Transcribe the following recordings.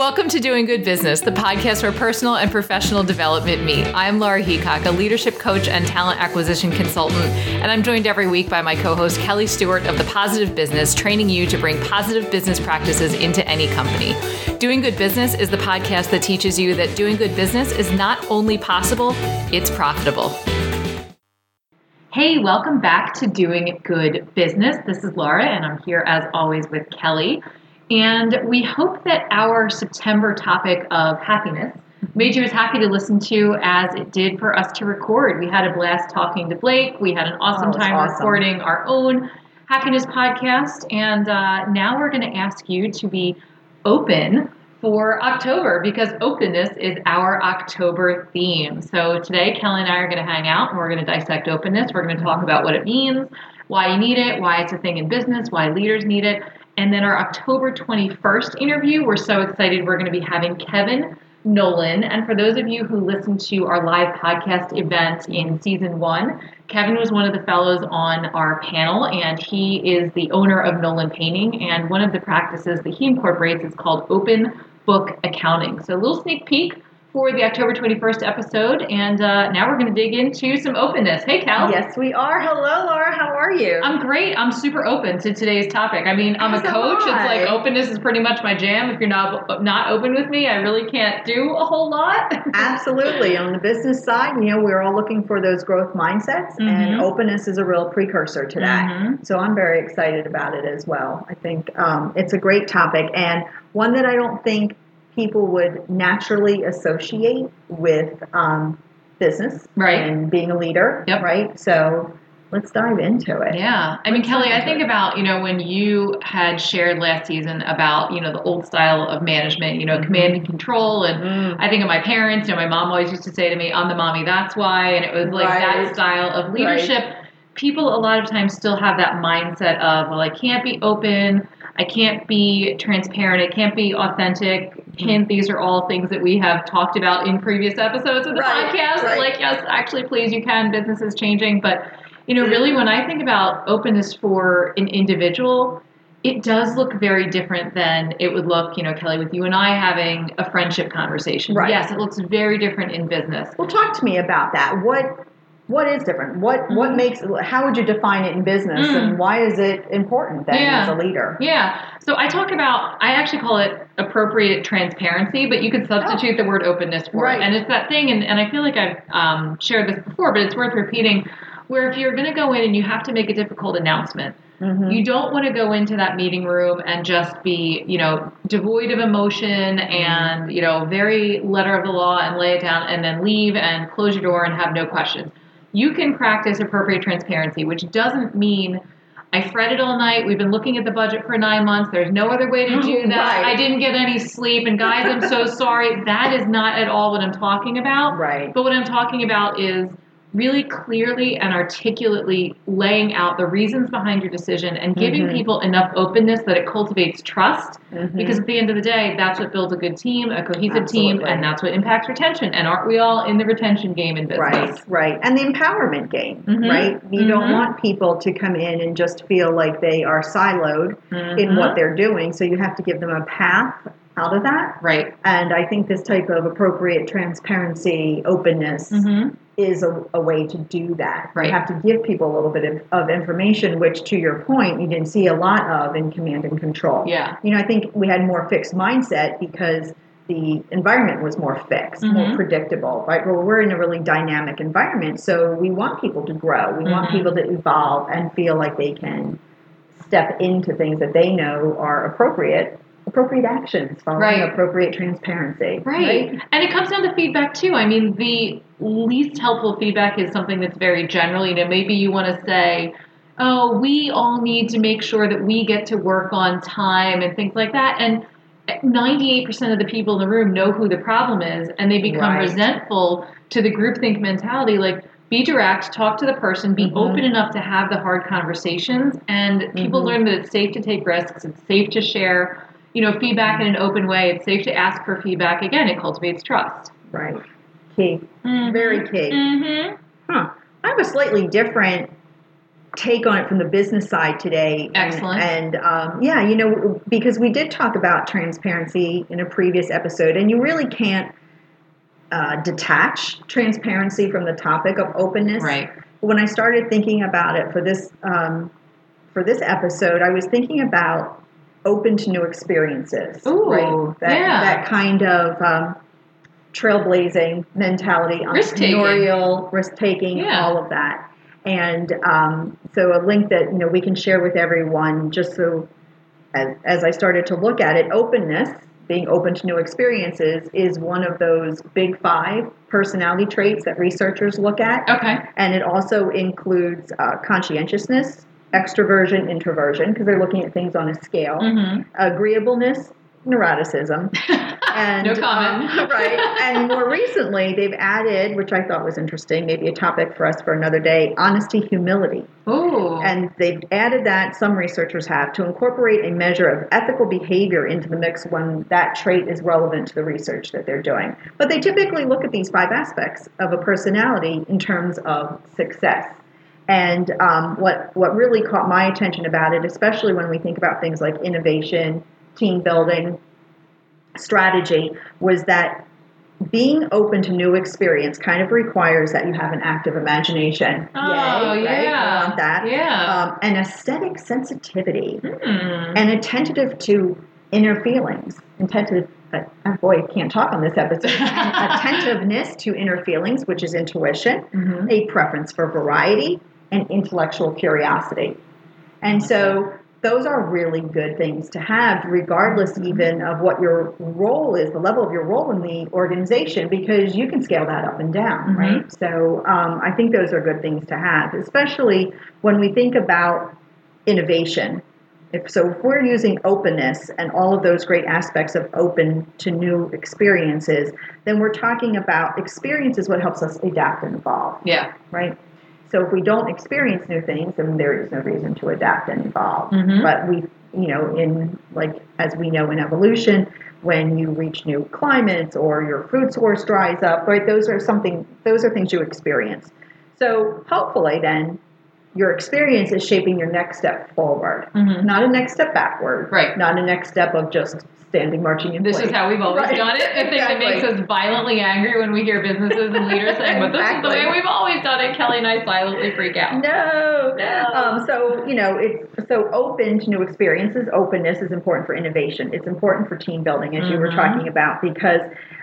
Welcome to Doing Good Business, the podcast where personal and professional development meet. I'm Laura Heacock, a leadership coach and talent acquisition consultant, and I'm joined every week by my co host, Kelly Stewart of The Positive Business, training you to bring positive business practices into any company. Doing Good Business is the podcast that teaches you that doing good business is not only possible, it's profitable. Hey, welcome back to Doing Good Business. This is Laura, and I'm here as always with Kelly. And we hope that our September topic of happiness made you as happy to listen to as it did for us to record. We had a blast talking to Blake. We had an awesome Oh, time awesome. recording our own happiness podcast. And uh, now we're going to ask you to be open for October because openness is our October theme. So today, Kelly and I are going to hang out and we're going to dissect openness. We're going to talk about what it means, why you need it, why it's a thing in business, why leaders need it. And then our October 21st interview, we're so excited. We're going to be having Kevin Nolan. And for those of you who listened to our live podcast event in season one, Kevin was one of the fellows on our panel, and he is the owner of Nolan Painting. And one of the practices that he incorporates is called open book accounting. So, a little sneak peek for the October 21st episode. And uh, now we're going to dig into some openness. Hey, Cal. Yes, we are. Hello, Laura. How are you? I'm great. I'm super open to today's topic. I mean, I'm As a coach. It's like openness is pretty much my jam. If you're not not open with me, I really can't do a whole lot. Absolutely. On the business side, you know, we're all looking for those growth mindsets, and Mhm. openness is a real precursor to that. Mhm. So I'm very excited about it as well. I think um, it's a great topic and one that I don't think people would naturally associate with um, business Right. and being a leader. Yep. Right. So let's dive into it. Yeah. I mean, Let's Kelly, I think it. about, you know, when you had shared last season about, you know, the old style of management, you know, Mhm. command and control. And Mm. I think of my parents, you know, my mom always used to say to me, I'm the mommy, that's why. And it was like that style of leadership. People a lot of times still have that mindset of, well, I can't be open. I can't be transparent. I can't be authentic. Mm-hmm. Hint, these are all things that we have talked about in previous episodes of the Right, podcast. right. Like, yes, actually, please, you can. Business is changing. But, you know, really, when I think about openness for an individual, it does look very different than it would look, you know, Kelly, with you and I having a friendship conversation. Right. Yes, it looks very different in business. Well, talk to me about that. What what is different? What what Mhm. makes? How would you define it in business, Mm. and why is it important then Yeah. as a leader? Yeah. So I talk about, I actually call it appropriate transparency, but you could substitute the word openness for Right. it. And it's that thing, and, and I feel like I've um, shared this before, but it's worth repeating, where if you're going to go in and you have to make a difficult announcement, Mhm. you don't want to go into that meeting room and just be, you know, devoid of emotion and, you know, very letter of the law and lay it down and then leave and close your door and have no questions. You can practice appropriate transparency, which doesn't mean I fretted all night. We've been looking at the budget for nine months. There's no other way to do that. Right. I didn't get any sleep. And guys, I'm so sorry. That is not at all what I'm talking about. Right. But what I'm talking about is really clearly and articulately laying out the reasons behind your decision and giving Mhm. people enough openness that it cultivates trust. Mhm. Because at the end of the day, that's what builds a good team, a cohesive team, and that's what impacts retention. And aren't we all in the retention game in business? Right, right. And the empowerment game, Mhm. right? You don't Mhm. want people to come in and just feel like they are siloed in Mhm. what they're doing. So you have to give them a path out of that. Right. And I think this type of appropriate transparency, openness hmm is a, a way to do that. Right. You have to give people a little bit of, of information, which to your point, you didn't see a lot of in command and control. Yeah. You know, I think we had more fixed mindset because the environment was more fixed, Mhm. more predictable, right? Well, we're in a really dynamic environment, so we want people to grow. We want Mhm. people to evolve and feel like they can step into things that they know are appropriate, appropriate actions, following Right. appropriate transparency. Right. And it comes down to feedback too. I mean, the least helpful feedback is something that's very general. You know, maybe you want to say, oh, we all need to make sure that we get to work on time and things like that. And 98% of the people in the room know who the problem is and they become Right. resentful to the groupthink mentality. Like, be direct, talk to the person, be Mhm. open enough to have the hard conversations, and people Mhm. learn that it's safe to take risks, it's safe to share, you know, feedback in an open way, it's safe to ask for feedback. Again, it cultivates trust. Right. Key. Very key. Mm-hmm. Huh. I have a slightly different take on it from the business side today. And- Excellent. And, um, yeah, you know, because we did talk about transparency in a previous episode, and you really can't uh, detach transparency from the topic of openness. Right. When I started thinking about it for this um, for this episode, I was thinking about open to new experiences. Ooh, right. That yeah. that kind of um, trailblazing mentality, entrepreneurial risk taking, Yeah. all of that. And um, so a link that you know we can share with everyone, just so as, as I started to look at it, openness, being open to new experiences, is one of those big five personality traits that researchers look at. Okay. And it also includes uh, conscientiousness, extroversion, introversion, because they're looking at things on a scale, Mm-hmm. agreeableness, neuroticism. And, no comment. um, right. And more recently, they've added, which I thought was interesting, maybe a topic for us for another day, honesty, humility. Ooh. And they've added that, some researchers have, to incorporate a measure of ethical behavior into the mix when that trait is relevant to the research that they're doing. But they typically look at these five aspects of a personality in terms of success. And um, what, what really caught my attention about it, especially when we think about things like innovation, team building, strategy, was that being open to new experience kind of requires that you have an active imagination. Oh, Yay, right? yeah. I want that. Yeah. Um, an aesthetic sensitivity Hmm. and attentive to inner feelings. Attentive, uh, oh boy, I can't talk on this episode. Attentiveness to inner feelings, which is intuition, Mhm. a preference for variety, and intellectual curiosity. And so those are really good things to have, regardless even of what your role is, the level of your role in the organization, because you can scale that up and down, Mhm. right? So um, I think those are good things to have, especially when we think about innovation. If, so if we're using openness and all of those great aspects of open to new experiences, then we're talking about experience is what helps us adapt and evolve Yeah. right? So if we don't experience new things, then there is no reason to adapt and evolve. Mhm. But we, you know, in like as we know in evolution, when you reach new climates or your food source dries up, right? Those are something. Those are things you experience. So hopefully, then your experience is shaping your next step forward, Mhm. not a next step backward, Right. Not a next step of just standing marching in This place. is how we've always Right. done it. I think it makes us violently angry when we hear businesses and leaders saying, but this is the way we've always done it. Kelly and I silently freak out. No, No. Um, so you know, it's so open to new experiences. Openness is important for innovation. It's important for team building, as you were Mhm. talking about, because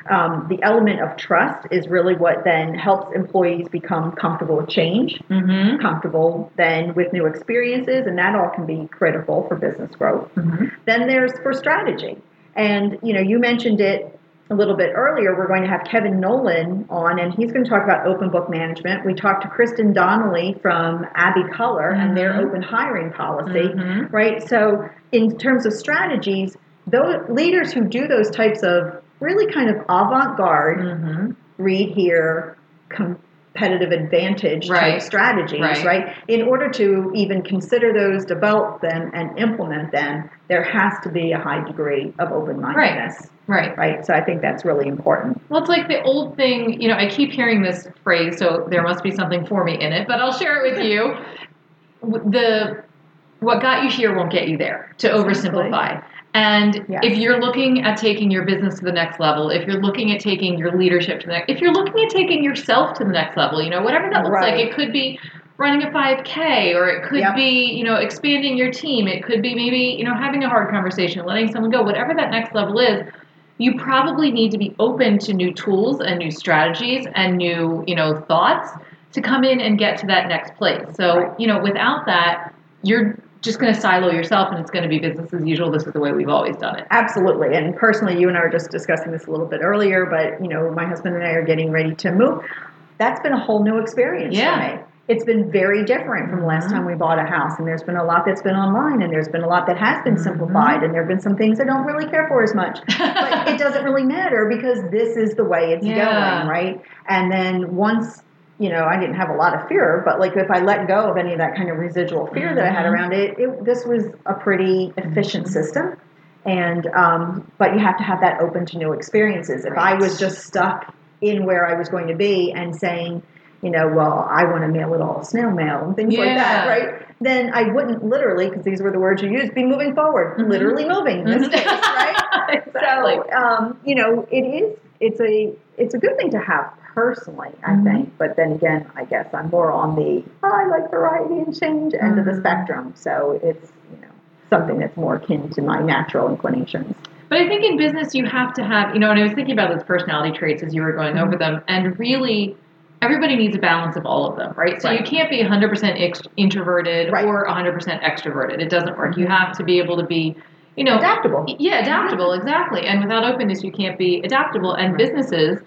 um, the element of trust is really what then helps employees become comfortable with change, Mm-hmm. comfortable then with new experiences, and that all can be critical for business growth. Mm-hmm. Then there's for strategy. And you know, you mentioned it a little bit earlier. We're going to have Kevin Nolan on, and he's going to talk about open book management. We talked to Kristen Donnelly from Abbey Color and their Mhm. open hiring policy, Mhm. right? So, in terms of strategies, those leaders who do those types of really kind of avant-garde, Mm-hmm. read here, competitive advantage type Right. strategies, Right. right. In order to even consider those, develop them, and implement them, there has to be a high degree of open-mindedness, Right. right? So I think that's really important. Well, it's like the old thing, you know, I keep hearing this phrase, so there must be something for me in it, but I'll share it with you. The what got you here won't get you there, to oversimplify. And if you're looking at taking your business to the next level, if you're looking at taking your leadership to the next, if you're looking at taking yourself to the next level, you know, whatever that looks Right. like, it could be running a 5K, or it could Yep. be, you know, expanding your team. It could be maybe, you know, having a hard conversation, letting someone go, whatever that next level is you probably need to be open to new tools and new strategies and new you know thoughts to come in and get to that next place so Right. you know without that you're just going to silo yourself and it's going to be business as usual this is the way we've always done it Absolutely. And personally, you and I were just discussing this a little bit earlier, but you know, my husband and I are getting ready to move. That's been a whole new experience Yeah. for me. It's been very different from the last Mhm. time we bought a house, and there's been a lot that's been online, and there's been a lot that has been Mhm. simplified, and there have been some things I don't really care for as much. but it doesn't really matter because this is the way it's Yeah. going, right? And then once, you know, I didn't have a lot of fear, but like if I let go of any of that kind of residual fear that I had Mhm. around it, it this was a pretty efficient system. And um, but you have to have that open to new experiences. If I was just stuck in where I was going to be and saying, you know, well, I want to mail it all snail mail and things like that, right? Then I wouldn't literally, because these were the words you used, be moving forward, Mhm. literally moving in this case, right? exactly. So, um, you know, it is. It's a. It's a good thing to have personally, I Mhm. think. But then again, I guess I'm more on the oh, I like variety and change end of the Mhm. spectrum. So it's you know something that's more akin to my natural inclinations. But I think in business you have to have, you know, and I was thinking about those personality traits as you were going over them, and really, everybody needs a balance of all of them, right? So you can't be 100% ex- introverted Right. or 100% extroverted. It doesn't work. You Mhm. have to be able to be, you know, Adaptable. yeah, adaptable, exactly. And without openness, you can't be adaptable. And Right. businesses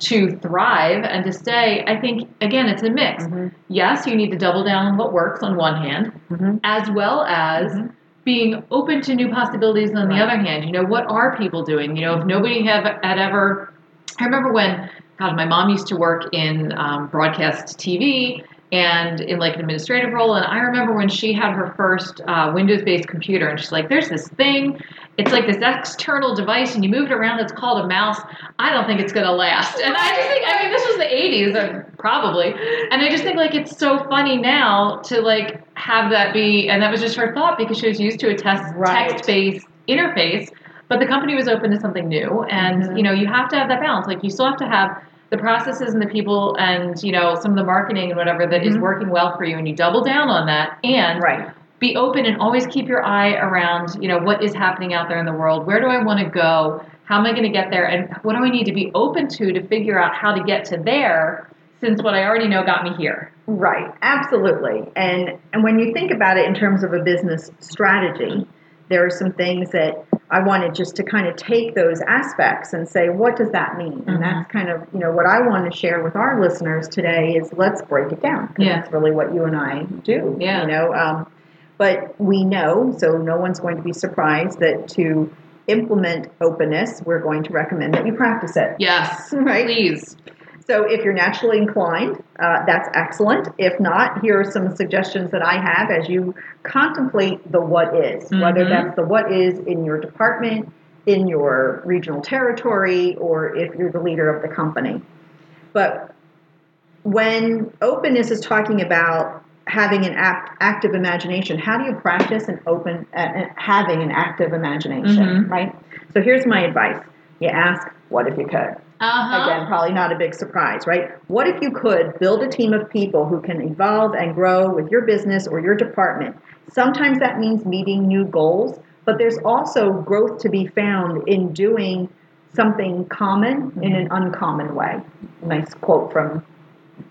to thrive and to stay, I think, again, it's a mix. Mhm. Yes, you need to double down on what works on one hand, Mhm. as well as Mhm. being open to new possibilities on the other hand. You know, what are people doing? You know, if nobody have, had ever, I remember when, God, my mom used to work in um, broadcast TV and in like an administrative role. And I remember when she had her first uh, Windows based computer, and she's like, there's this thing. It's like this external device, and you move it around. It's called a mouse. I don't think it's going to last. And I just think, I mean, this was the 80s, uh, probably. And I just think, like, it's so funny now to, like, have that be, and that was just her thought because she was used to a test, Right. text based interface. But the company was open to something new. And, Mhm. you know, you have to have that balance. Like, you still have to have the processes and the people and, you know, some of the marketing and whatever that is Mhm. working well for you. And you double down on that. And Right. be open and always keep your eye around you know what is happening out there in the world where do i want to go how am i going to get there and what do i need to be open to to figure out how to get to there since what i already know got me here Right, absolutely. And and when you think about it in terms of a business strategy, there are some things that I wanted just to kind of take those aspects and say, what does that mean? And Mhm. that's kind of, you know, what I want to share with our listeners today is let's break it down Yeah. that's really what you and I do. Yeah. You know, um, but we know, so no one's going to be surprised that to implement openness, we're going to recommend that you practice it. yes Right. please So if you're naturally inclined, uh, that's excellent. If not, here are some suggestions that I have as you contemplate the what is, whether Mhm. that's the what is in your department, in your regional territory, or if you're the leader of the company. But when openness is talking about having an act, active imagination, how do you practice an open uh, uh, having an active imagination, Mhm. right? So here's my advice. You ask, what if you could? Uh-huh Again, probably not a big surprise, right? What if you could build a team of people who can evolve and grow with your business or your department? Sometimes that means meeting new goals, but there's also growth to be found in doing something common in an uncommon way. Nice quote from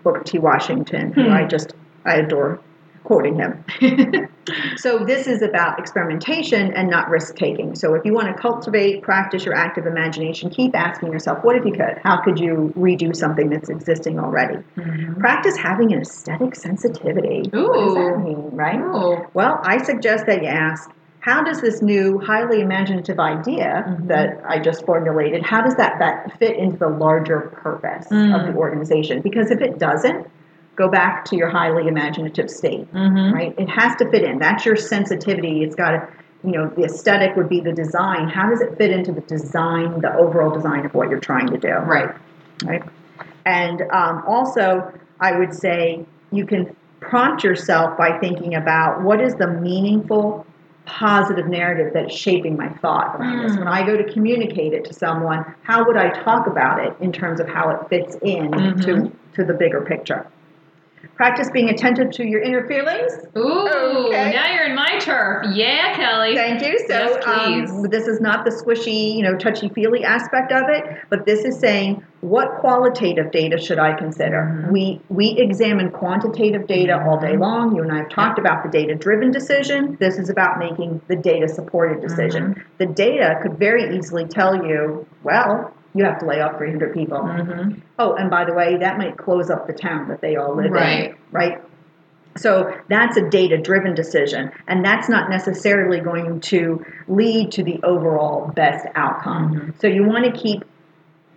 Booker T. Washington, who Hmm. I just I adore quoting him. So this is about experimentation and not risk taking. So if you want to cultivate, practice your active imagination, keep asking yourself, what if you could? How could you redo something that's existing already? Mhm. Practice having an aesthetic sensitivity. What does that Ooh. mean, right? Oh. Well, I suggest that you ask, how does this new highly imaginative idea Mhm. that I just formulated, how does that, that fit into the larger purpose of Mm. the organization? Because if it doesn't, go back to your highly imaginative state Mhm. right? It has to fit in. That's your sensitivity. It's got to, you know, the aesthetic would be the design. How does it fit into the design, the overall design of what you're trying to do, right right? And um, also, I would say you can prompt yourself by thinking about what is the meaningful, positive narrative that's shaping my thought around this. Mm. When I go to communicate it to someone, how would I talk about it in terms of how it fits in Mhm. to, to the bigger picture? Practice being attentive to your inner feelings Ooh, Okay. now you're in my turf. Yeah, Kelly. Thank you. So Yes, please. um, this is not the squishy, you know, touchy feely aspect of it, but this is saying what qualitative data should I consider? Mhm. We we examine quantitative data all day Mhm. long. You and I have talked about the data driven decision. This is about making the data supported decision. Mm-hmm. The data could very easily tell you, well, you have to lay off 300 people. Mhm. Oh, and by the way, that might close up the town that they all live in, Right. right? So that's a data driven decision, and that's not necessarily going to lead to the overall best outcome. Mhm. So you want to keep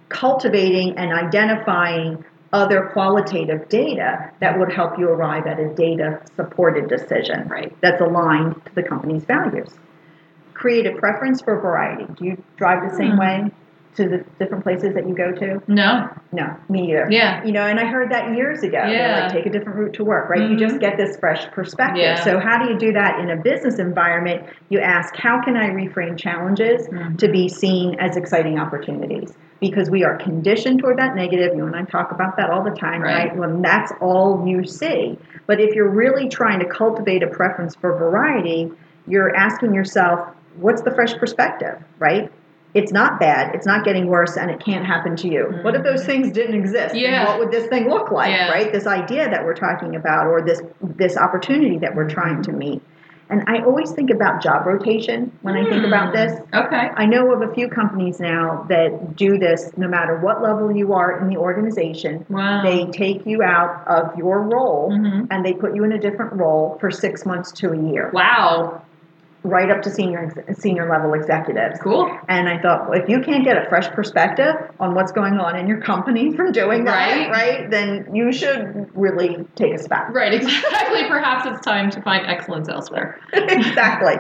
cultivating and identifying other qualitative data that would help you arrive at a data supported decision Right. that's aligned to the company's values. Create a preference for variety. Do you drive the same Hmm. way? To the different places that you go to? No. No, me either. Yeah. You know, and I heard that years ago. Yeah. like, take a different route to work, right? You Mhm. just get this fresh perspective. Yeah. So, how do you do that in a business environment? You ask, how can I reframe challenges Mhm. to be seen as exciting opportunities? Because we are conditioned toward that negative. You and I talk about that all the time, Right. right? When that's all you see. But if you're really trying to cultivate a preference for variety, you're asking yourself, what's the fresh perspective, right? It's not bad, it's not getting worse, and it can't happen to you. What if those things didn't exist? Yeah. what would this thing look like, Yeah. right? This idea that we're talking about, or this this opportunity that we're trying to meet. And I always think about job rotation when I think about this. Okay. I know of a few companies now that do this no matter what level you are in the organization. Wow. They take you out of your role Mhm. and they put you in a different role for six months to a year, Wow. Right up to senior senior level executives. Cool. And I thought, well, if you can't get a fresh perspective on what's going on in your company from doing that, Right. right, then you should really take a step. Right. Exactly. Perhaps it's time to find excellence elsewhere. exactly.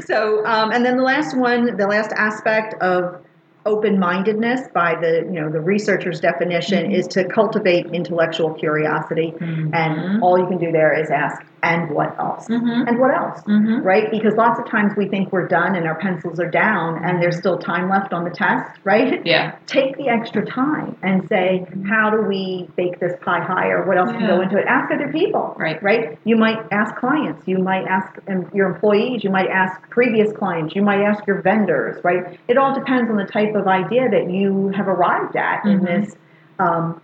So, um, and then the last one, the last aspect of open-mindedness by the you know the researcher's definition Mm-hmm. is to cultivate intellectual curiosity, Mhm. and all you can do there is ask, and what else? Mhm. And what else? Mhm. Right? Because lots of times we think we're done and our pencils are down and there's still time left on the test, right? Yeah. take the extra time and say, how do we bake this pie higher? What else can go into it? Ask other people. Right. Right. You might ask clients. You might ask um, your employees. You might ask previous clients. You might ask your vendors. Right. It all depends on the type of idea that you have arrived at in Mhm. this. Um,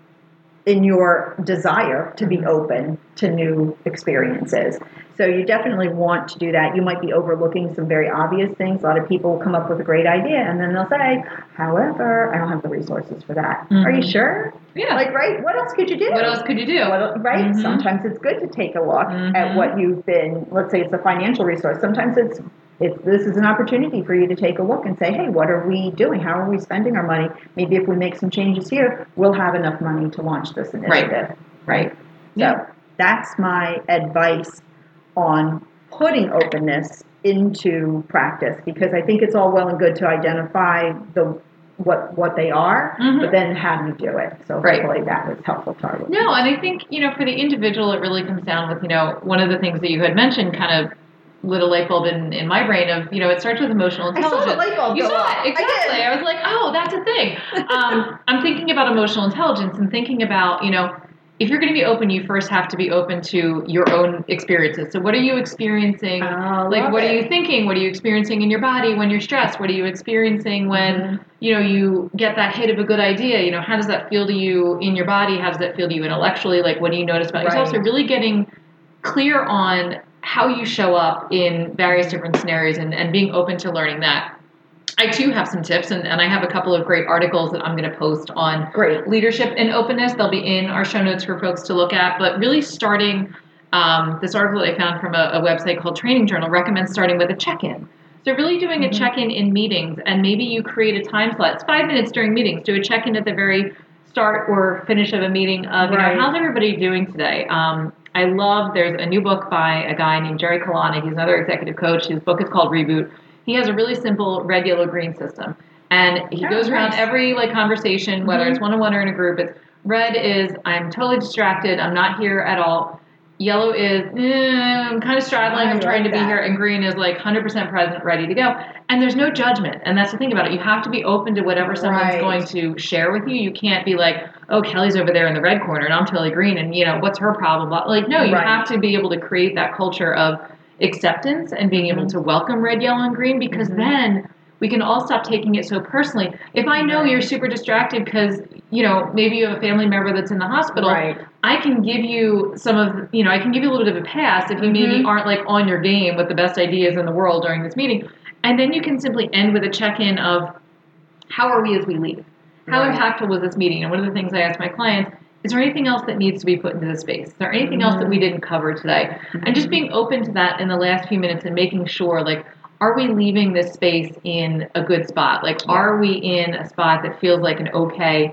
in your desire to be open to new experiences. So you definitely want to do that. You might be overlooking some very obvious things. A lot of people come up with a great idea and then they'll say, however, I don't have the resources for that. Are you Mhm. sure? Yeah. Like, right? What else could you do? what else could you do? What- right? Mhm. Sometimes it's good to take a look at Mhm. what you've been, let's say it's a financial resource. Sometimes it's it's, this is an opportunity for you to take a look and say, hey, what are we doing? How are we spending our money? Maybe if we make some changes here, we'll have enough money to launch this initiative. Right. So Yeah. that's my advice on putting openness into practice because I think it's all well and good to identify the what what they are, Mhm. but then how do you do it? So Right. hopefully that was helpful to our listeners. No, and I think, you know, for the individual, it really comes down with, you know, one of the things that you had mentioned kind of lit a light bulb in, in my brain of, you know, it starts with emotional intelligence. I saw the light bulb you saw off. It, exactly. did. I, was like, oh, that's a thing. Um, I'm thinking about emotional intelligence and thinking about, you know, if you're going to be open, you first have to be open to your own experiences. So, what are you experiencing? Oh, like, what are you thinking? What are you experiencing in your body when you're stressed? What are you experiencing when, Mhm. you know, you get that hit of a good idea? You know, how does that feel to you in your body? How does that feel to you intellectually? Like, what do you notice about yourself? So, really getting clear on how you show up in various different scenarios and, and being open to learning that. I too have some tips, and, and I have a couple of great articles that I'm going to post on Great. leadership and openness. They'll be in our show notes for folks to look at. But really, starting um, this article that I found from a, a website called Training Journal recommends starting with a check in. So, really doing a Mhm. check in in meetings, and maybe you create a time slot. It's five minutes during meetings. Do a check in at the very start or finish of a meeting of, you Right. know, how's everybody doing today? Um, I love, there's a new book by a guy named Jerry Colonna. He's another executive coach. His book is called Reboot. He has a really simple red, yellow, green system. And he Oh, goes around every like conversation, whether Mhm. it's one on one or in a group. It's red is I'm totally distracted. I'm not here at all. Yellow is eh, I'm kind of straddling. I'm trying like to be here. And green is like 100% present, ready to go. And there's no judgment. And that's the thing about it. You have to be open to whatever someone's Right. going to share with you. You can't be like, oh, Kelly's over there in the red corner and I'm totally green. And you know what's her problem? Like no, you Right. have to be able to create that culture of acceptance and being able Mhm. to welcome red, yellow, and green because Mhm. then we can all stop taking it so personally. If I know you're super distracted because, you know, maybe you have a family member that's in the hospital, Right. I can give you some of, you know, I can give you a little bit of a pass if you maybe Mhm. aren't like on your game with the best ideas in the world during this meeting. And then you can simply end with a check in of how are we as we leave? How Right. impactful was this meeting? And one of the things I ask my clients is there anything else that needs to be put into the space? Is there anything else that we didn't cover today? And just being open to that in the last few minutes and making sure, like, are we leaving this space in a good spot? Like, Yeah. are we in a spot that feels like an okay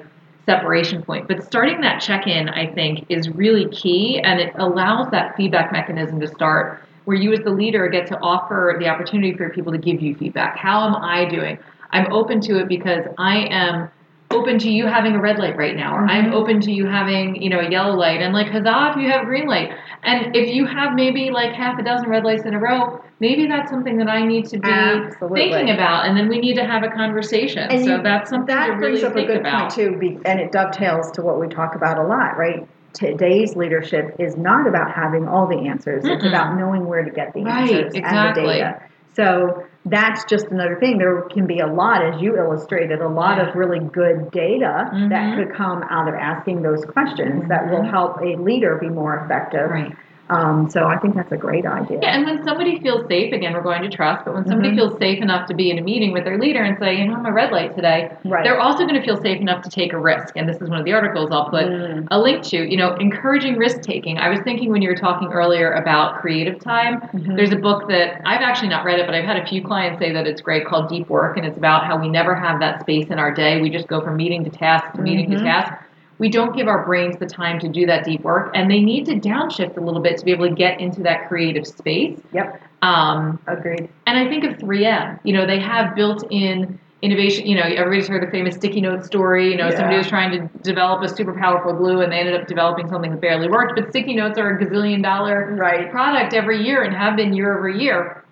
separation point? But starting that check in, I think, is really key and it allows that feedback mechanism to start where you, as the leader, get to offer the opportunity for people to give you feedback. How am I doing? I'm open to it because I am open to you having a red light right now, or I'm Mhm. open to you having, you know, a yellow light, and like huzzah if you have a green light. And if you have maybe like half a dozen red lights in a row, maybe that's something that I need to be Absolutely. thinking about, and then we need to have a conversation. And so you- that's something that to brings really up a think good about. point too, and it dovetails to what we talk about a lot, right? Today's leadership is not about having all the answers; it's Mm-mm. about knowing where to get the Right, answers and the data. So that's just another thing. There can be a lot, as you illustrated, a lot Yeah. of really good data Mhm. that could come out of asking those questions that will Mhm. help a leader be more effective. Right. Um, so I think that's a great idea. Yeah, and when somebody feels safe, again, we're going to trust, but when somebody Mhm. feels safe enough to be in a meeting with their leader and say, you know, I'm a red light today, Right. they're also going to feel safe enough to take a risk. And this is one of the articles I'll put Mm. a link to, you know, encouraging risk taking. I was thinking when you were talking earlier about creative time, Mhm. there's a book that I've actually not read it, but I've had a few clients say that it's great called Deep Work, and it's about how we never have that space in our day. We just go from meeting to task to meeting to Mhm. task. We don't give our brains the time to do that deep work, and they need to downshift a little bit to be able to get into that creative space. Yep. Um, Agreed. and I think of 3M. You know, they have built-in innovation. You know, everybody's heard the famous sticky note story. You know, somebody was trying to develop a super powerful glue, and they ended up developing something that barely worked. But sticky notes are a gazillion dollar Right. product every year and have been year over year.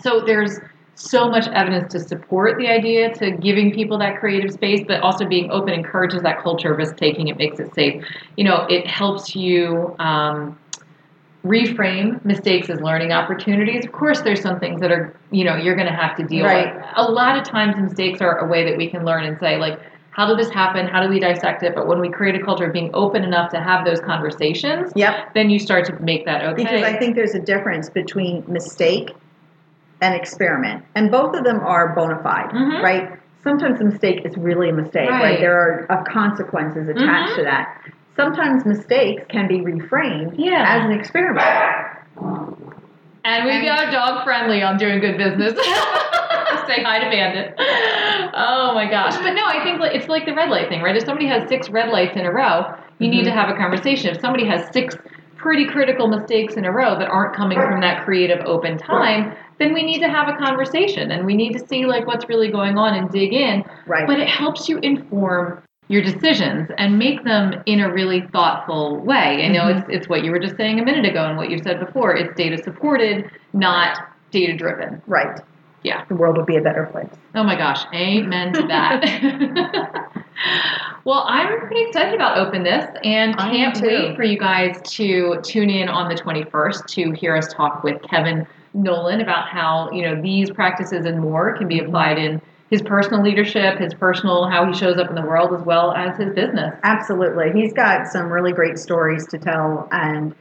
So there's so much evidence to support the idea to giving people that creative space, but also being open encourages that culture of risk taking. It makes it safe. You know, it helps you. Um, reframe mistakes as learning opportunities. Of course, there's some things that are, you know, you're going to have to deal Right. with. A lot of times, mistakes are a way that we can learn and say, like, how did this happen? How do we dissect it? But when we create a culture of being open enough to have those conversations, Yep. then you start to make that okay. Because I think there's a difference between mistake and experiment, and both of them are bona fide, Mhm. right? Sometimes a mistake is really a mistake, right? Right. There are uh, consequences attached Mhm. to that. Sometimes mistakes can be reframed Yeah. as an experiment. And we got dog friendly on doing good business. Say hi to Bandit. Oh my gosh. But no, I think it's like the red light thing, right? If somebody has six red lights in a row, you need Mhm. to have a conversation. If somebody has six pretty critical mistakes in a row that aren't coming from that creative open time, then we need to have a conversation and we need to see like what's really going on and dig in. Right. But it helps you inform your decisions and make them in a really thoughtful way. I know Mhm. it's it's what you were just saying a minute ago and what you said before. It's data supported, not data driven. Right. Yeah. The world would be a better place. Oh my gosh, amen to that. well, I'm pretty excited about openness and can't wait for you guys to tune in on the 21st to hear us talk with Kevin Nolan about how, you know, these practices and more can be Mm-hmm. applied in his personal leadership, his personal how he shows up in the world as well as his business. Absolutely. He's got some really great stories to tell. And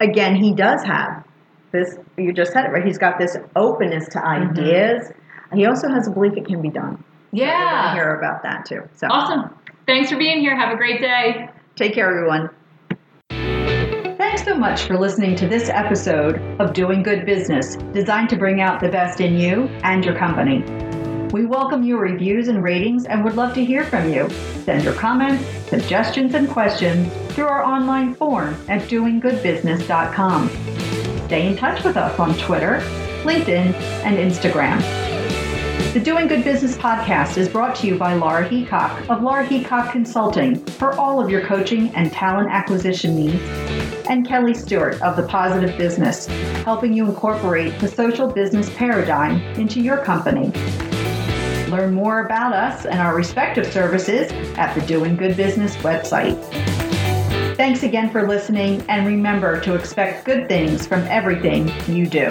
again, he does have this, you just said it, right? He's got this openness to Mhm. ideas. He also has a belief it can be done. So Yeah. gonna hear about that too. So Awesome. Thanks for being here. Have a great day. take care, everyone. Thanks so much for listening to this episode of Doing Good Business, designed to bring out the best in you and your company. We welcome your reviews and ratings and would love to hear from you. Send your comments, suggestions, and questions through our online form at doinggoodbusiness.com. Stay in touch with us on Twitter, LinkedIn, and Instagram. The Doing Good Business podcast is brought to you by Laura Heacock of Laura Heacock Consulting for all of your coaching and talent acquisition needs, and Kelly Stewart of The Positive Business, helping you incorporate the social business paradigm into your company. Learn more about us and our respective services at the Doing Good Business website. Thanks again for listening, and remember to expect good things from everything you do.